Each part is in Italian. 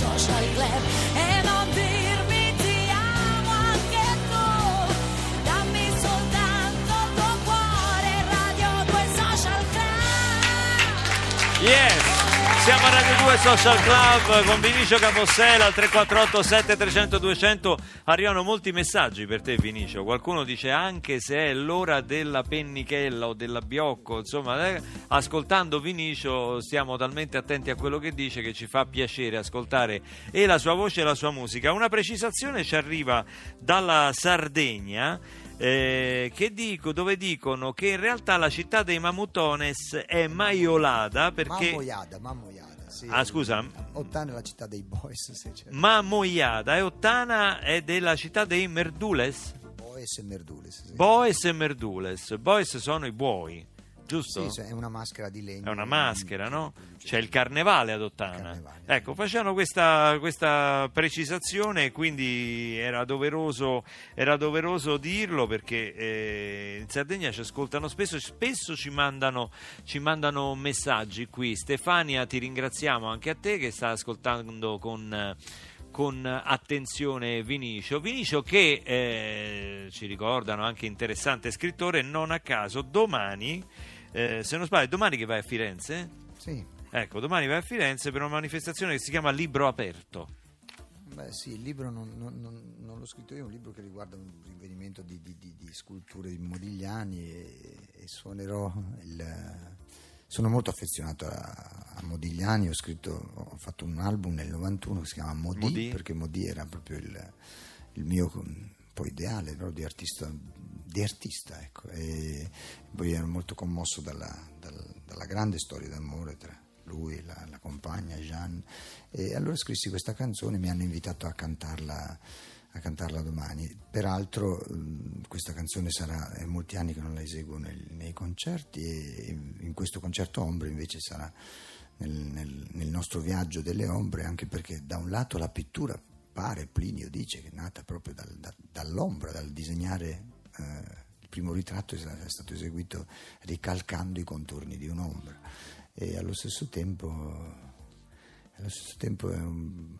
due social club 2 Social Club con Vinicio Capossela al 348 7300 200 arrivano molti messaggi per te Vinicio. Qualcuno dice anche se è l'ora della pennichella o della biocco insomma eh, ascoltando Vinicio stiamo talmente attenti a quello che dice che ci fa piacere ascoltare e la sua voce e la sua musica. Una precisazione ci arriva dalla Sardegna eh, che dico, dove dicono che in realtà la città dei Mamutones è Maiolada perché Mammoiada, Mammoiada. Sì. Ah, scusa? Ottana è la città dei boys, se c'è. Mamoiada e Ottana è della città dei Merdules Boys e Merdules. Sì. Boes e Merdules Boes sono i buoi giusto? Sì, è una maschera di legno. È una maschera, no? C'è il carnevale ad Ottana. Carnevale. Ecco, facevano questa, questa precisazione quindi era doveroso, era doveroso dirlo perché eh, in Sardegna ci ascoltano spesso, spesso ci mandano, ci mandano messaggi qui. Stefania, ti ringraziamo anche a te che sta ascoltando con... con attenzione Vinicio. Vinicio che eh, ci ricordano anche interessante scrittore, non a caso domani, eh, se non sbaglio, domani che vai a Firenze? Sì. Ecco, domani vai a Firenze per una manifestazione che si chiama Libro Aperto. Beh, sì, il libro non, non- non- non l'ho scritto io, è un libro che riguarda un rinvenimento di, di- di- di sculture di Modigliani e, e suonerò il... Sono molto affezionato a, a Modigliani, ho scritto, ho fatto un album nel 91 che si chiama Modi, Modi. perché Modi era proprio il, il mio un po' ideale proprio di artista, di artista ecco. e poi ero molto commosso dalla, dal- dalla grande storia d'amore tra lui la, la compagna Jeanne e allora scrissi questa canzone mi hanno invitato a cantarla a cantarla domani peraltro questa canzone sarà è molti anni che non la eseguo nel- nei concerti e in questo concerto ombre invece sarà nel, nel- nel nostro viaggio delle ombre anche perché da un lato la pittura pare Plinio dice che è nata proprio dal- da- dall'ombra dal disegnare eh, il primo ritratto è sta- è stato eseguito ricalcando i contorni di un'ombra. E allo stesso tempo, allo stesso tempo è un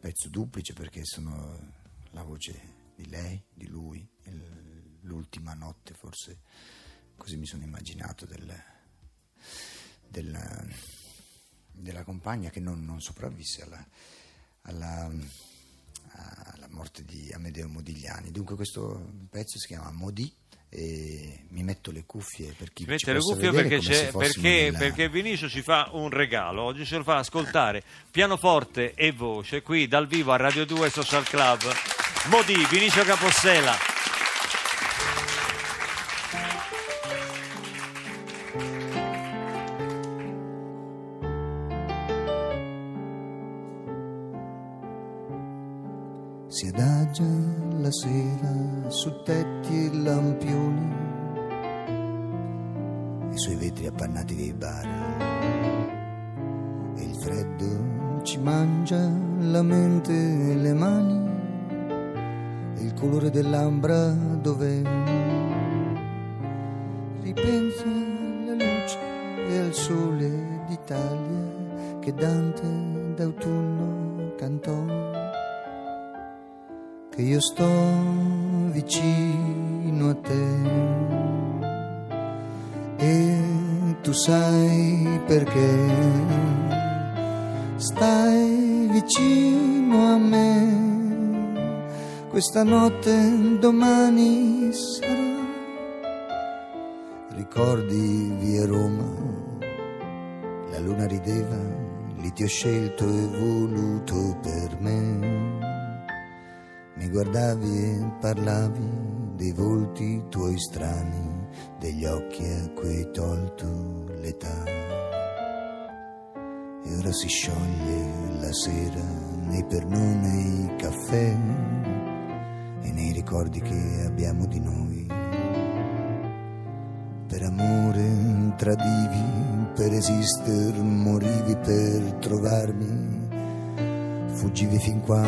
pezzo duplice perché sono la voce di lei, di lui, il- l'ultima notte forse, così mi sono immaginato del- della, della compagna che non, non sopravvisse alla, alla morte di Amedeo Modigliani. Dunque questo pezzo si chiama Modi e mi metto le cuffie per chi Ci ci mette le cuffie perché, c'è- perché, perché Vinicio ci fa un regalo. Oggi ce lo fa ascoltare pianoforte e voce qui dal vivo a Radio 2 Social Club. Modi, Vinicio Capossela. Al sole d'Italia che Dante d'autunno cantò. Che io sto vicino a te. E tu sai perché. Stai vicino a me. Questa notte domani sarà. Ricordi via Roma la luna rideva lì ti ho scelto e voluto per me mi guardavi e parlavi dei volti tuoi strani, degli occhi a cui hai tolto l'età. E ora si scioglie la sera nei pernone i caffè e nei ricordi che abbiamo di noi. Per amore tradivi, per esister morivi, per trovarmi fuggivi fin qua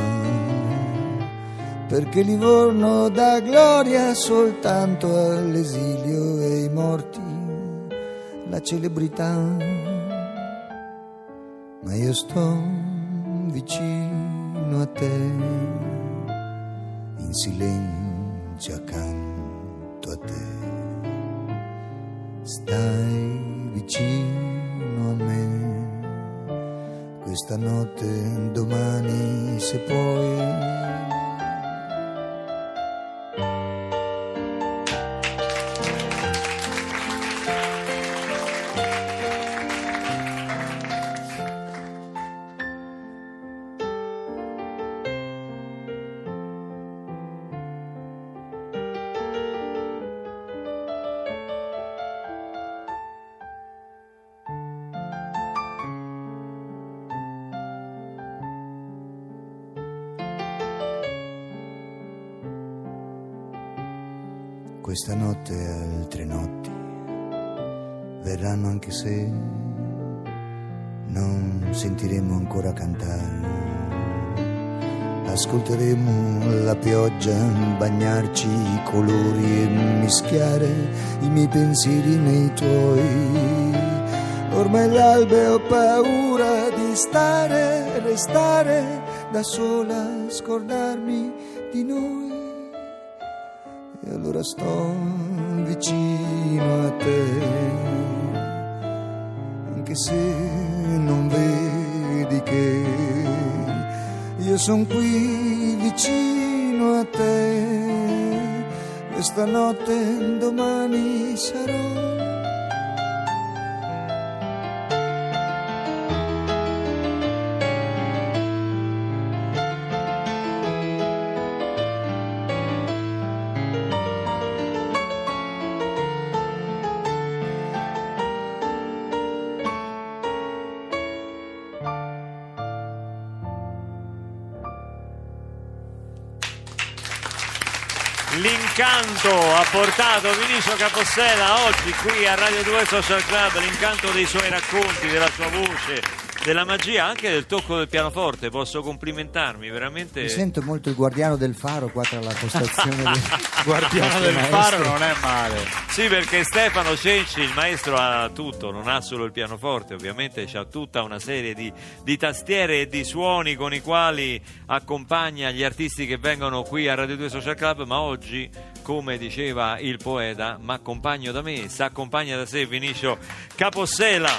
perché Livorno dà gloria soltanto all'esilio e ai morti, la celebrità. Ma io sto vicino a te, in silenzio accanto a te. Stai vicino a me, questa notte, domani se puoi. Questa notte e altre notti verranno anche se non sentiremo ancora cantare. Ascolteremo la pioggia bagnarci i colori e mischiare i miei pensieri nei tuoi. Ormai l'alba ho paura di stare, restare da sola, scordarmi di noi. Allora sto vicino a te, anche se non vedi che io sono qui vicino a te. Questa notte, domani sarò. L'incanto ha portato Vinicio Capossela oggi qui a Radio 2 Social Club, l'incanto dei suoi racconti, della sua voce, della magia, anche del tocco del pianoforte. Posso complimentarmi, veramente. Mi sento molto il guardiano del faro qua tra la postazione del Guardiano del faro non è male. Sì, perché Stefano Cenci, il maestro, ha tutto, non ha solo il pianoforte, ovviamente c'ha tutta una serie di, di tastiere e di suoni con i quali accompagna gli artisti che vengono qui a Radio 2 Social Club, ma oggi, come diceva il poeta, ma accompagno da me, si accompagna da sé Vinicio Capossela.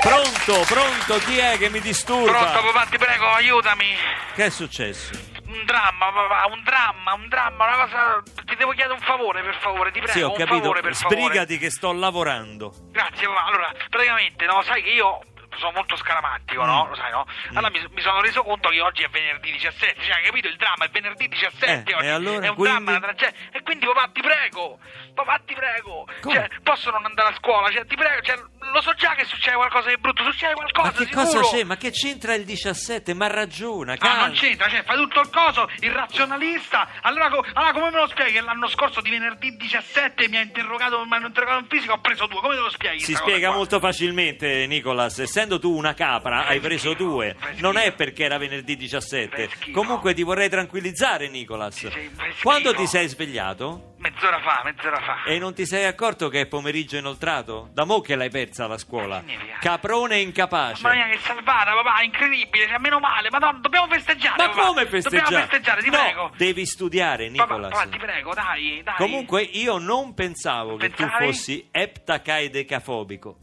Pronto, pronto, chi è che mi disturba? Pronto papà, ti prego, aiutami. Che è successo? Un dramma, papà, un dramma, un dramma, una cosa. Ti devo chiedere un favore, per favore, ti prego. sì, ho un capito, favore, per favore. sbrigati che sto lavorando. Grazie, papà. Allora, praticamente, no, sai che io sono molto scaramantico, no? Mm. Lo sai, no? Allora mi, mi sono reso conto che oggi è venerdì 17, cioè, hai capito il dramma? È venerdì 17 Eh, oggi. e allora, è un quindi? dramma, una tragedia. E quindi, papà, ti prego, papà, ti prego. Cioè, posso non andare a scuola, cioè, ti prego, cioè, lo so già che succede qualcosa di brutto, succede qualcosa, Ma che sicuro. cosa c'è? Ma che c'entra il 17? Ma ragiona, Ah, calma. non c'entra, cioè fai tutto il coso, il razionalista. Allora, co- allora come me lo spieghi che l'anno scorso di venerdì 17 mi ha interrogato, mi hanno interrogato in fisica, ho preso due, come te lo spieghi? Si spiega molto facilmente, Nicolas. Essendo tu una capra, hai preso due. Non è perché era venerdì 17. Fai schifo. Comunque ti vorrei tranquillizzare, Nicolas. Quando ti sei svegliato Mezz'ora fa, mezz'ora fa. e non ti sei accorto che è pomeriggio inoltrato? Da mo' che l'hai persa la scuola. Caprone incapace. Mamma mia che salvata, papà, incredibile, cioè meno male, madonna, dobbiamo festeggiare, Ma papà. come festeggiare? Dobbiamo festeggiare, ti no, prego. devi studiare, Papà, Nicolas. papà, ti prego, dai, dai. Comunque io non pensavo che tu Pensavi? fossi eptacaedecafobico.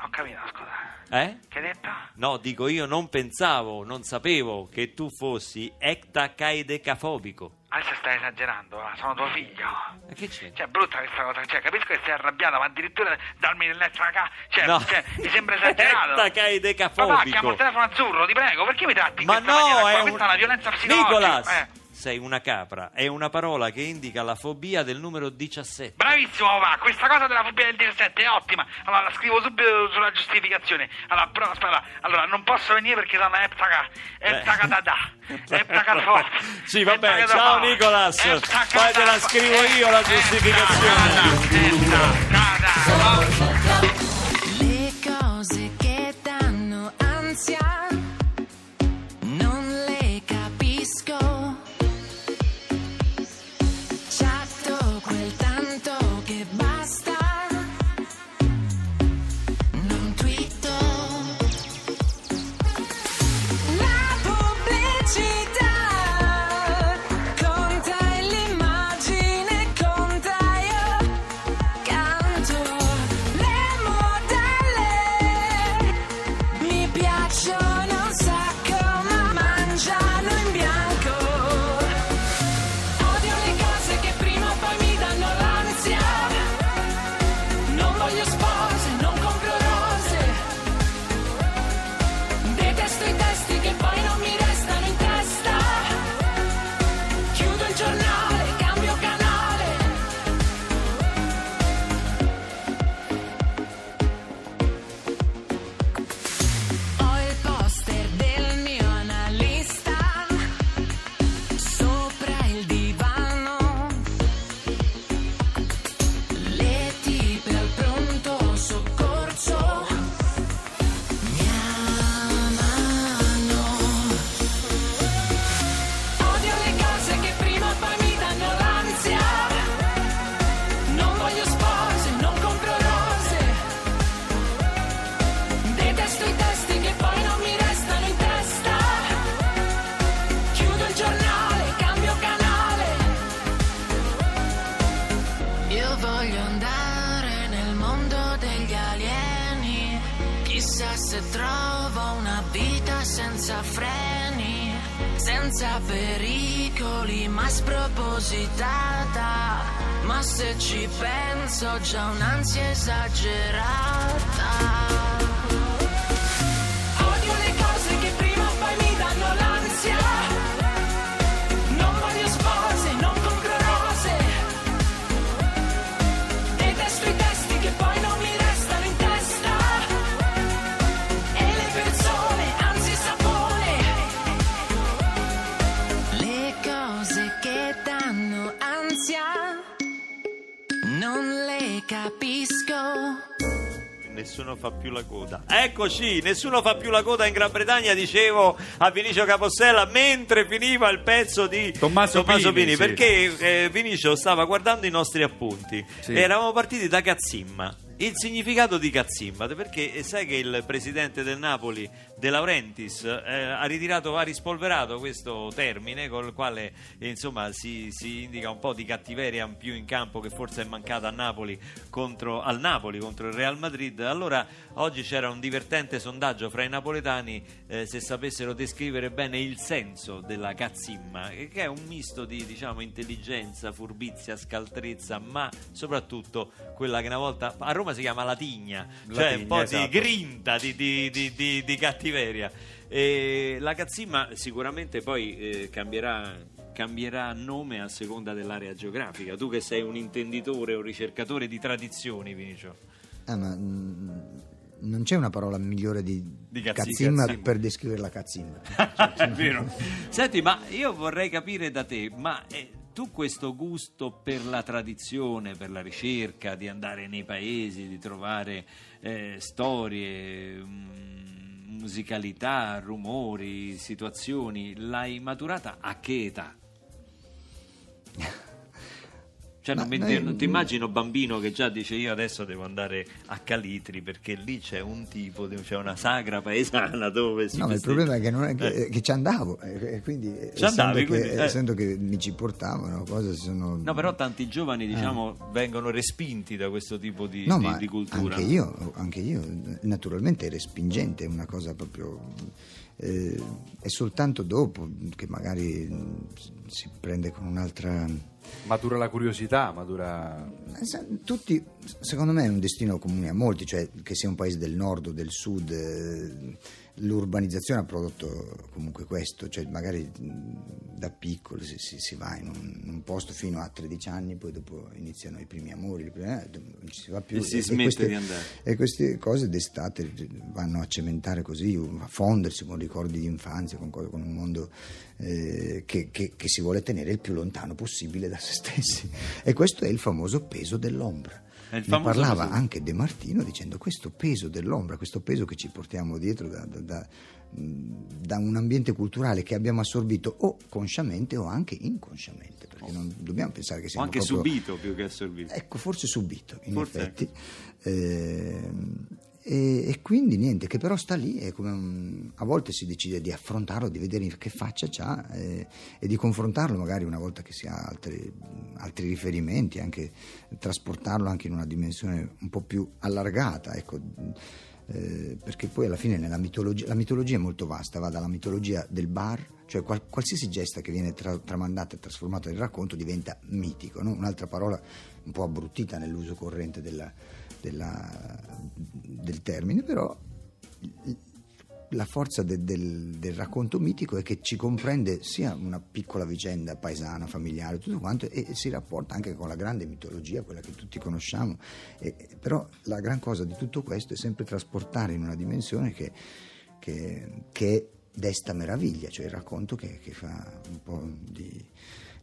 Ho capito, scusa. Eh? Che hai detto? No, dico io non pensavo, non sapevo che tu fossi ectacaedecafobico. Adesso stai esagerando, papà, sono tuo figlio. Ma che c'è? Cioè, brutta questa cosa, cioè, capisco che sei arrabbiata, ma addirittura darmi dell'extra ca... Cioè, No. cioè, mi sembra esagerato. Ectacaedecafobico. Papà, chiamo il telefono azzurro, ti prego, perché mi tratti in Ma questa no, è Questa un... è una violenza psicologica. Nicolas, Eh. Sei una capra, è una parola che indica la fobia del numero 17. Bravissimo papà, questa cosa della fobia del 17 è ottima. Allora la scrivo subito sulla giustificazione. Allora, però aspetta, allora non posso venire perché sono eptaca. Eptacadada. Eptacafo. Sì, vabbè, ciao Nicolas. Poi te la scrivo io la giustificazione. Eptacadafo. Le freni, senza pericoli, ma spropositata. Ma se ci penso, ho già un'ansia esagerata. Capisco. Nessuno fa più la coda. Eccoci, nessuno fa più la coda in Gran Bretagna, dicevo a Vinicio Capossella mentre finiva il pezzo di Tommaso Pini, sì. perché eh, Vinicio stava guardando i nostri appunti Sì. e eravamo partiti da Cazzimma. Il significato di Cazzimma, perché sai che il presidente del Napoli, De Laurentiis, eh, ha ritirato, ha rispolverato questo termine con il quale eh, insomma, si, si indica un po' di cattiveria in più in campo che forse è mancata a Napoli contro, al Napoli contro il Real Madrid. Allora oggi c'era un divertente sondaggio fra i napoletani eh, se sapessero descrivere bene il senso della Cazzimma, che è un misto di diciamo, intelligenza, furbizia, scaltrezza, ma soprattutto quella che una volta a Roma si chiama latigna, cioè un Latigna, po' esatto. di grinta, di, di- di- di- di cattiveria. E la Cazzimma sicuramente poi eh, cambierà, cambierà nome a seconda dell'area geografica. Tu che sei un intenditore o ricercatore di tradizioni, Vinicio. Ah, ma, mm, non c'è una parola migliore di, Di cazzi- cazzimma cazzimma. per descrivere la cazzimma. È vero. Senti, ma io vorrei capire da te, ma eh, tu questo gusto per la tradizione, per la ricerca, di andare nei paesi, di trovare eh, storie, mm, musicalità, rumori, situazioni, l'hai maturata a che età? Cioè, non, noi- non ti immagino bambino che già dice io adesso devo andare a Calitri perché lì c'è un tipo, c'è una sagra paesana dove si No, ma il problema è che, non è che, Eh. che ci andavo, e quindi, Ci essendo, andavi, che, quindi, eh. essendo che mi ci portavano, cose sono... No, però tanti giovani, diciamo, vengono respinti da questo tipo di, No, di- di cultura. Anche io, anche io, naturalmente è respingente, è una cosa proprio. eh, è soltanto dopo che magari mm, si prende con un'altra. Matura la curiosità, matura... Tutti, secondo me, è un destino comune a molti, cioè che sia un paese del nord o del sud. eh, L'urbanizzazione ha prodotto comunque questo, cioè magari da piccolo si, si- si va in un, in un posto fino a 13 anni, poi dopo iniziano i primi amori, prime- eh, non ci si va più. E si smette queste- di andare. e queste cose d'estate vanno a cementare così, a fondersi con ricordi di infanzia, con, con un mondo eh, che, che- che si vuole tenere il più lontano possibile da se stessi. E questo è il famoso peso dell'ombra. Ne parlava anche De Martino dicendo questo peso dell'ombra, questo peso che ci portiamo dietro da, da- da- da un ambiente culturale che abbiamo assorbito o consciamente o anche inconsciamente, perché non dobbiamo pensare che O siamo anche proprio... subito più che assorbito. Ecco, forse subito, in Forse effetti. Ehm, e, e quindi niente, che però sta lì, come un- a volte si decide di affrontarlo, di vedere che faccia c'ha eh, e di confrontarlo magari una volta che si ha altri, altri riferimenti, anche trasportarlo anche in una dimensione un po' più allargata, ecco. Eh, perché poi alla fine nella mitologia, la mitologia è molto vasta, va dalla mitologia del bar, cioè qual- qualsiasi gesta che viene tra- tramandata e trasformata nel racconto diventa mitico, no? un'altra parola un po' abbruttita nell'uso corrente della- della- del termine, però la forza de- del, del racconto mitico è che ci comprende sia una piccola vicenda paesana, familiare, tutto quanto, e, e si rapporta anche con la grande mitologia, quella che tutti conosciamo. E- però la gran cosa di tutto questo è sempre trasportare in una dimensione che, che- che desta meraviglia, cioè il racconto che, che fa un po' di,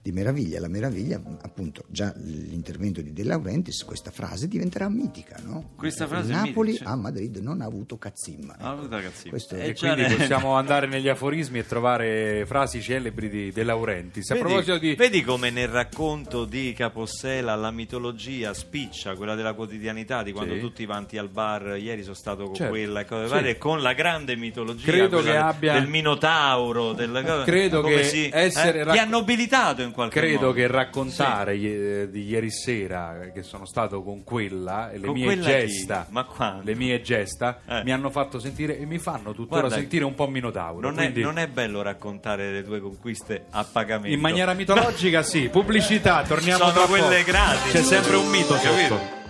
di meraviglia. La meraviglia, appunto, già l'intervento di De Laurentiis, questa frase diventerà mitica, no? Questa frase è Napoli mitica, sì. a Madrid non ha avuto cazzimma. Ah, ragazzi. Questo è- Eh, E già quindi ne- possiamo andare negli aforismi e trovare frasi celebri di De Laurentiis. A Vedi, proposito di... vedi come nel racconto di Capossela la mitologia spiccia, quella della quotidianità, di quando Sì. tutti vanti al bar, ieri sono stato con Certo, quella e cose sì. varie, con la grande mitologia Credo che abbia- del Minotauro, del, Credo come che si- essere eh, ti ha nobilitato in in qualche credo modo. che raccontare i- di ieri sera eh, che sono stato con quella e le Con mie quella gesta, le mie gesta Eh. mi hanno fatto sentire e mi fanno tuttora Guarda, sentire un po' minotauro. Non è, quindi non è bello raccontare le tue conquiste a pagamento. in maniera mitologica sì, pubblicità, torniamo Sono tra quelle poco. gratis. C'è sempre un mito Capito? sotto.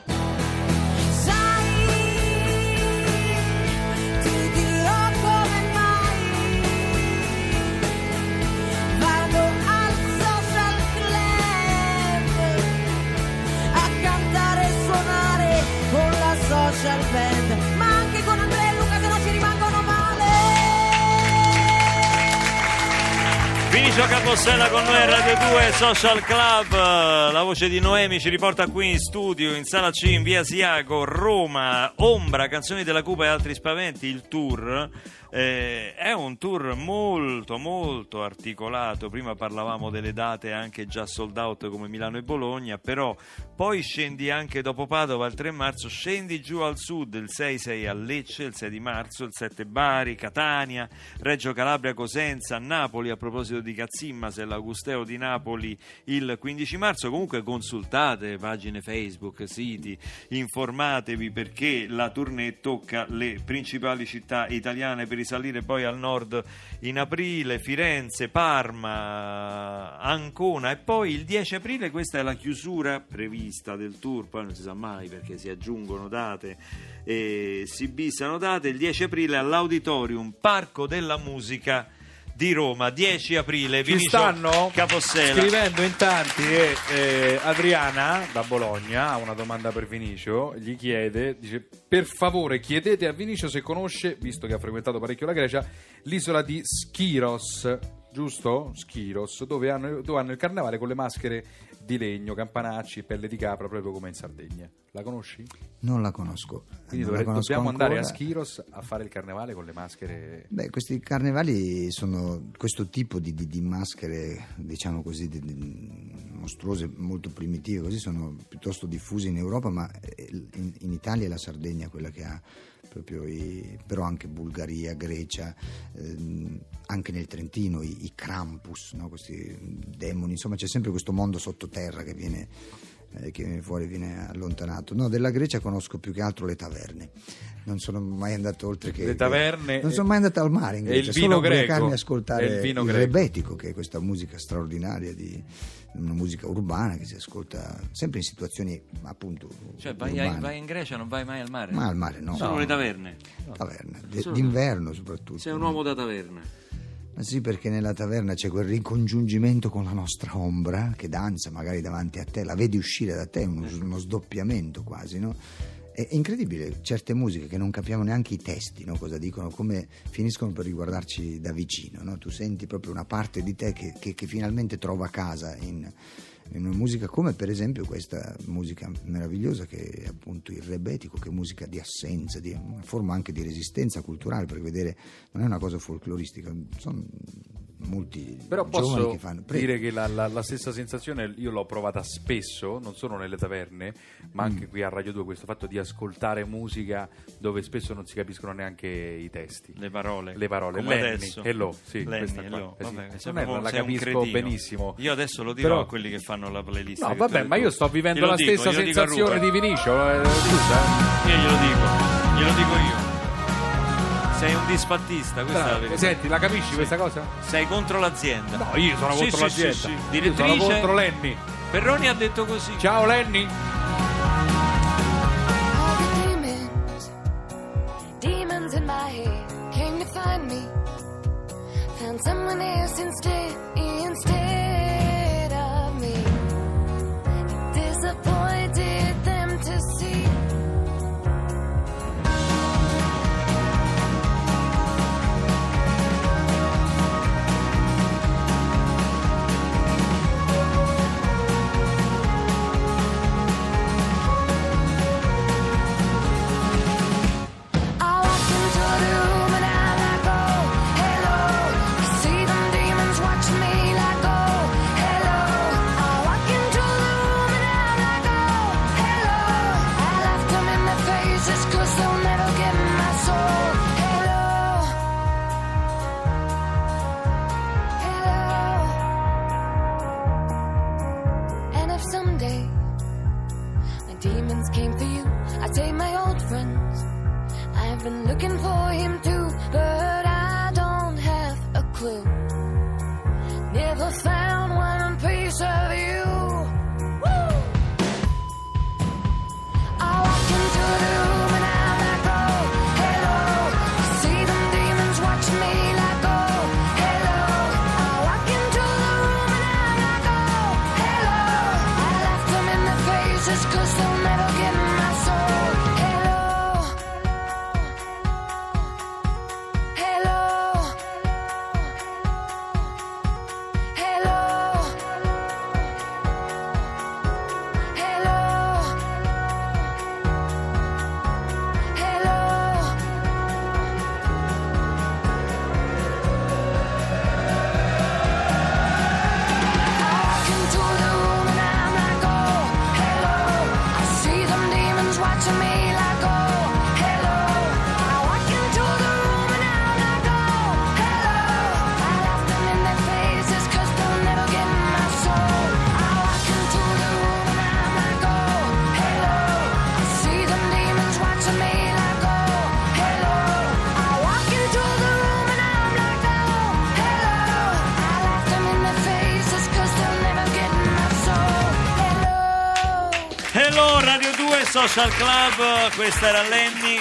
Social Club, la voce di Noemi ci riporta qui in studio, in sala C, in via Siago, Roma, Ombra, canzoni della Cuba e altri spaventi, il tour. Eh, è un tour molto molto articolato, prima parlavamo delle date anche già sold out come Milano e Bologna, però poi scendi anche dopo Padova il 3 marzo, scendi giù al sud il 6-6 a Lecce, il 6 di marzo, il 7 Bari, Catania, Reggio Calabria, Cosenza, Napoli a proposito di Cazzimmas e l'Augusteo di Napoli il 15 marzo. Comunque consultate pagine Facebook, siti, informatevi perché la tournée tocca le principali città italiane per risalire poi al nord in aprile, Firenze, Parma, Ancona e poi il 10 aprile questa è la chiusura prevista del tour, poi non si sa mai perché si aggiungono date e si bissano date, il 10 aprile all'Auditorium Parco della Musica di Roma, 10 aprile, Ci Vinicio stanno Capossela. scrivendo in tanti e eh, Adriana da Bologna ha una domanda per Vinicio, gli chiede, dice per favore chiedete a Vinicio se conosce, visto che ha frequentato parecchio la Grecia, l'isola di Schiros, giusto? Schiros, dove hanno, dove hanno il carnevale con le maschere di legno, campanacci pelle di capra, proprio come in Sardegna. La conosci? Non la conosco. Quindi non la dovre- conosco dobbiamo andare a ancora. Schiros a fare il carnevale con le maschere... Beh, questi carnevali sono questo tipo di, di- di maschere, diciamo così, di- mostruose, molto primitive, così sono piuttosto diffuse in Europa, ma eh, in, in Italia è la Sardegna quella che ha i, però anche Bulgaria, Grecia, ehm, anche nel Trentino i, i Krampus, no? questi demoni, insomma c'è sempre questo mondo sottoterra che viene eh, che viene fuori viene allontanato. No, della Grecia conosco più che altro le taverne. Non sono mai andato oltre che Le taverne Non sono mai andato al mare in Grecia, solo greco. a ascoltare il vino il rebetico, che è questa musica straordinaria di una musica urbana che si ascolta sempre in situazioni appunto Cioè, vai, vai in Grecia, non vai mai al mare? Ma al mare no. Solo No. le taverne. Taverna, de- Solo- d'inverno soprattutto. Sei un uomo da taverna. Ma sì, perché nella taverna c'è quel ricongiungimento con la nostra ombra che danza magari davanti a te, la vedi uscire da te, uno, uno sdoppiamento quasi, no? È incredibile certe musiche che non capiamo neanche i testi, no? cosa dicono, come finiscono per riguardarci da vicino. no? Tu senti proprio una parte di te che, che- che finalmente trova casa in, in una musica come per esempio questa musica meravigliosa che è appunto il rebetico, che è musica di assenza, di una forma anche di resistenza culturale, perché vedere non è una cosa folcloristica, sono molti Però giovani posso che fanno. Prego. dire che la, la- la stessa sensazione io l'ho provata spesso, non solo nelle taverne, ma Mm. anche qui a Radio 2, questo fatto di ascoltare musica dove spesso non si capiscono neanche i testi. Le parole. Le parole, Come Lenny, adesso. Hello, sì, Lenny, questa qua, hello. eh sì. Vabbè, Non è- non la capisco benissimo. Io adesso lo dirò Però- a quelli che fanno la playlist. No, vabbè, ma io sto vivendo la dico, stessa sensazione di Vinicio. eh, scusa, eh. Io glielo dico, glielo dico io. Sei un disfattista, questa è la Dai, verità. Senti, la capisci Sì. questa cosa? Sei contro l'azienda. No, io sono Sì, contro sì, l'azienda. sì, sì. Io sono Direttrice- contro Lenny. Perroni ha detto così. Ciao Lenny. Demons, in my head came to find me. Found someone else instead friends. I've been looking for Social Club, questa era Lenny.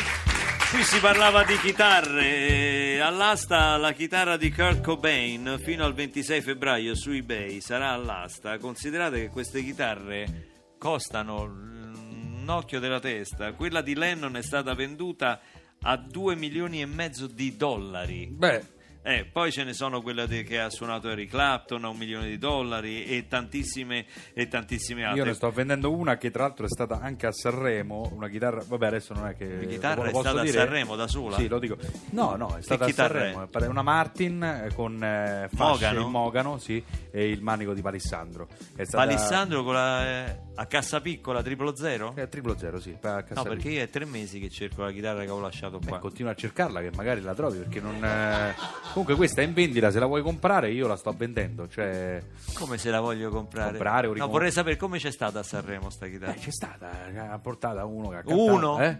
Qui si parlava di chitarre, eh, all'asta la chitarra di Kurt Cobain fino al 26 febbraio su eBay sarà all'asta. Considerate che queste chitarre costano un occhio della testa. Quella di Lennon è stata venduta a 2 milioni e mezzo di dollari. Beh, Eh, poi ce ne sono quella de- che ha suonato Eric Clapton a un milione di dollari e tantissime, e tantissime altre. io ne sto vendendo una che tra l'altro è stata anche a Sanremo, una chitarra, vabbè adesso non è che... La chitarra è stata a dire? Sanremo da sola? Sì, lo dico. No, no, è stata a Sanremo, è una Martin eh, con eh, Mogano? mogano, sì, e il manico di Palissandro. È stata... Palissandro con la, eh, a cassa piccola, triplo zero? È triplo zero, sì, a No, perché io è tre mesi che cerco la chitarra che ho lasciato Beh, qua. continua a cercarla che magari la trovi perché non... eh, Comunque questa è in vendita, se la vuoi comprare io la sto vendendo, cioè... Come se la voglio comprare? Comprare o no, vorrei sapere come c'è stata a Sanremo sta chitarra. Eh, c'è stata, ha portata uno che ha cantato, Uno? eh?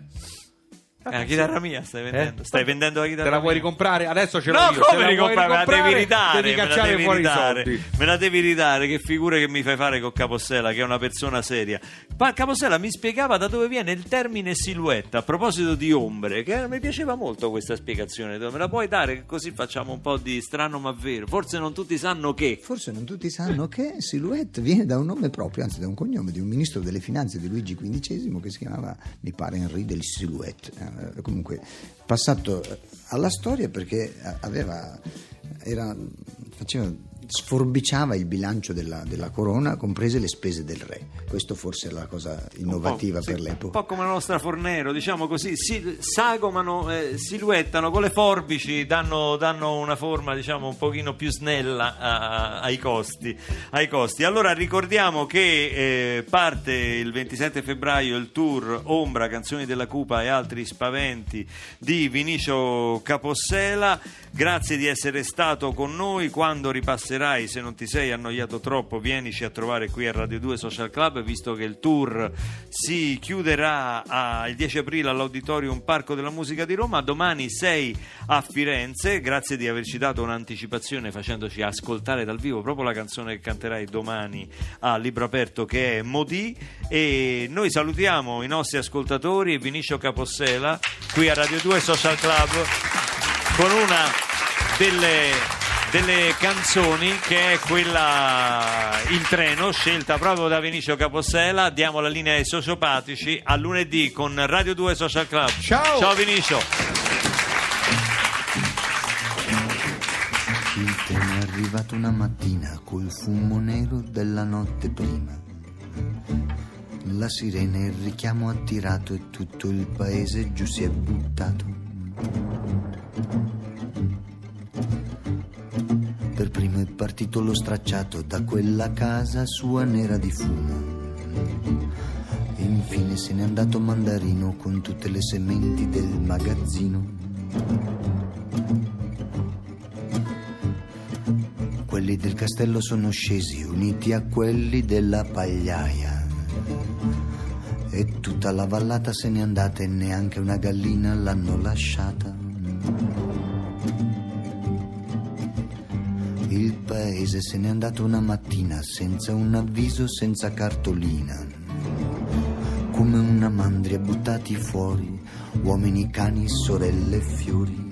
È una chitarra mia stai vendendo? Eh? Stai vendendo la chitarra Te la vuoi mia? ricomprare? Adesso ce l'ho No, io. come ricomprare? Me la devi ricomprare, ridare, devi me la devi fuori ridare. i soldi. Me la devi ridare, che figure che mi fai fare con Capossela, che è una persona seria. Ma Capossela mi spiegava da dove viene il termine silhouette a proposito di ombre, che mi piaceva molto questa spiegazione. Me la puoi dare? Così facciamo un po' di strano ma vero. Forse non tutti sanno che. Forse non tutti sanno che Silhouette viene da un nome proprio, anzi da un cognome di un ministro delle finanze di Luigi XV che si chiamava, mi pare, Henri del Silhouette. Eh, comunque, passato eh, alla storia perché eh, aveva, era, faceva, sforbiciava il bilancio della, della corona, comprese le spese del re. Questo forse è la cosa innovativa per sì, l'epoca. Un po' come la nostra Fornero, diciamo così, si, sagomano, eh, siluettano con le forbici, danno, danno una forma diciamo un pochino più snella a- ai, costi, ai costi. Allora ricordiamo che eh, parte il 27 febbraio il tour Ombra, Canzoni della Cupa e altri spaventi di Vinicio Capossela. Grazie di essere stato con noi. Quando ripasserai, se non ti sei annoiato troppo, vienici a trovare qui a Radio 2 Social Club, visto che il tour si chiuderà a- il 10 aprile all'Auditorium Parco della Musica di Roma. Domani sei a Firenze. Grazie di averci dato un'anticipazione facendoci ascoltare dal vivo proprio la canzone che canterai domani a libro aperto, che è Modi. E noi salutiamo i nostri ascoltatori e Vinicio Capossela qui a Radio 2 Social Club con una delle, delle canzoni che è quella in treno scelta proprio da Vinicio Capossela diamo la linea ai sociopatici a lunedì con Radio 2 Social Club Ciao! ciao Vinicio Il treno è arrivato una mattina col fumo nero della notte prima. La sirena e il richiamo ha tirato e tutto il paese giù si è buttato. Per primo è partito lo stracciato da quella casa sua nera di fumo. E infine se n'è andato Mandarino con tutte le sementi del magazzino. Quelli del castello sono scesi uniti a quelli della pagliaia E tutta la vallata se n'è andata e neanche una gallina l'hanno lasciata. Paese se n'è andato una mattina senza un avviso, senza cartolina. Come una mandria buttati fuori, uomini, cani, sorelle e fiori.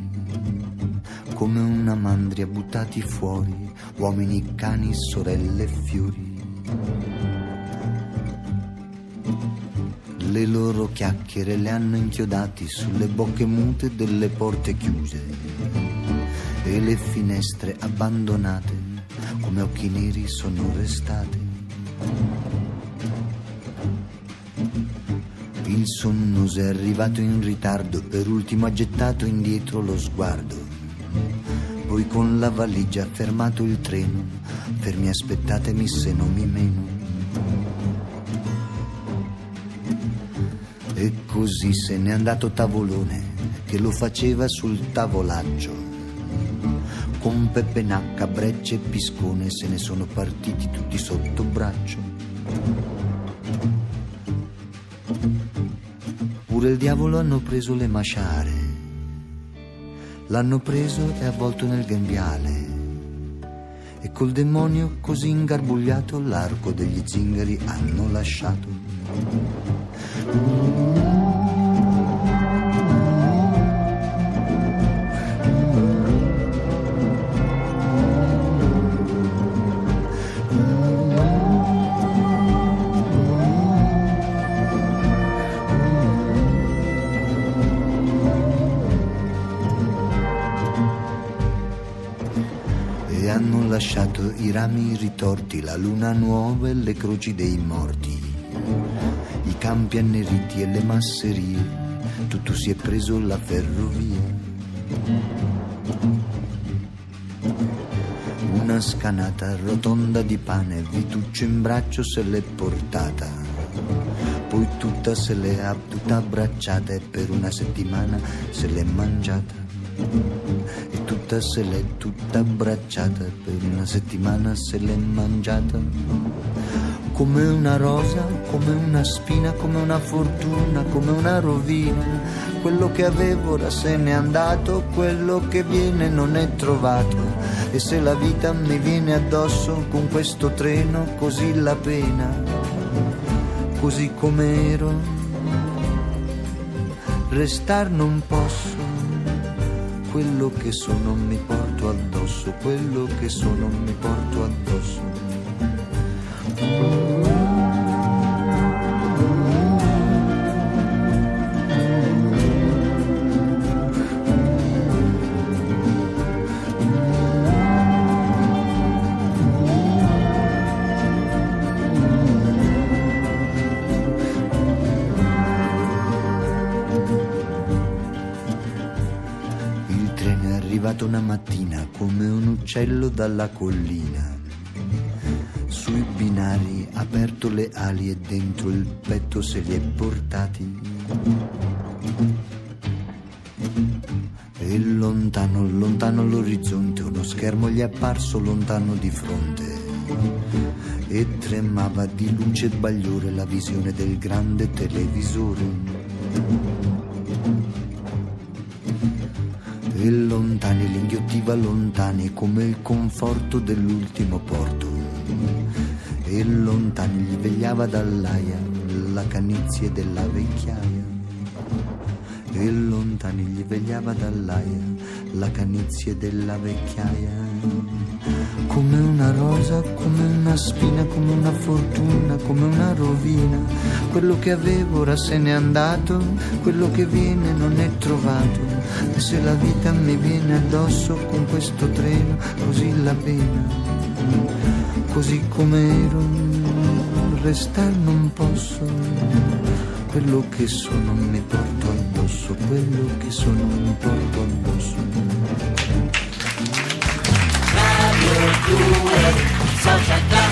Come una mandria buttati fuori, uomini, cani, sorelle e fiori. Le loro chiacchiere le hanno inchiodati sulle bocche mute delle porte chiuse e le finestre abbandonate come occhi neri sono restate. Il sonnoso è arrivato in ritardo, per ultimo ha gettato indietro lo sguardo. Poi con la valigia ha fermato il treno, fermi aspettatemi se non mi meno. E così se n'è andato Tavolone, che lo faceva sul tavolaccio. Con Peppe Nacca, Breccia e Piscone se ne sono partiti tutti sotto braccio. Pure il diavolo hanno preso le masciare, l'hanno preso e avvolto nel grembiale. E col demonio così ingarbugliato l'arco degli zingari hanno lasciato. Lasciato i rami ritorti, la luna nuova e le croci dei morti, i campi anneriti e le masserie, tutto si è preso la ferrovia. Una scanata rotonda di pane, Vituccio in braccio se l'è portata, poi tutta se l'è tutta abbracciata e per una settimana se l'è mangiata tutta se l'è tutta abbracciata per una settimana se l'è mangiata come una rosa, come una spina, come una fortuna, come una rovina. Quello che avevo ora se n'è andato, quello che viene non è trovato. E se la vita mi viene addosso con questo treno, così la pena, così come ero, restar non posso quello che sono mi porto addosso, quello che sono mi porto addosso. Uccello dalla collina. Sui binari ha aperto le ali e dentro il petto se li è portati. E lontano, lontano all'orizzonte, uno schermo gli è apparso lontano di fronte. E tremava di luce e bagliore la visione del grande televisore. E lontani li inghiottiva lontani come il conforto dell'ultimo porto. E lontani gli vegliava dall'aia la canizie della vecchiaia. E lontani gli vegliava dall'aia la canizie della vecchiaia. Come una rosa, come una spina, come una fortuna, come una rovina. Quello che avevo ora se n'è andato, quello che viene non è trovato. E se la vita mi viene addosso con questo treno, così la pena, così come ero, restar non posso. Quello che sono mi porto addosso, quello che sono mi porto addosso. Todo el sol.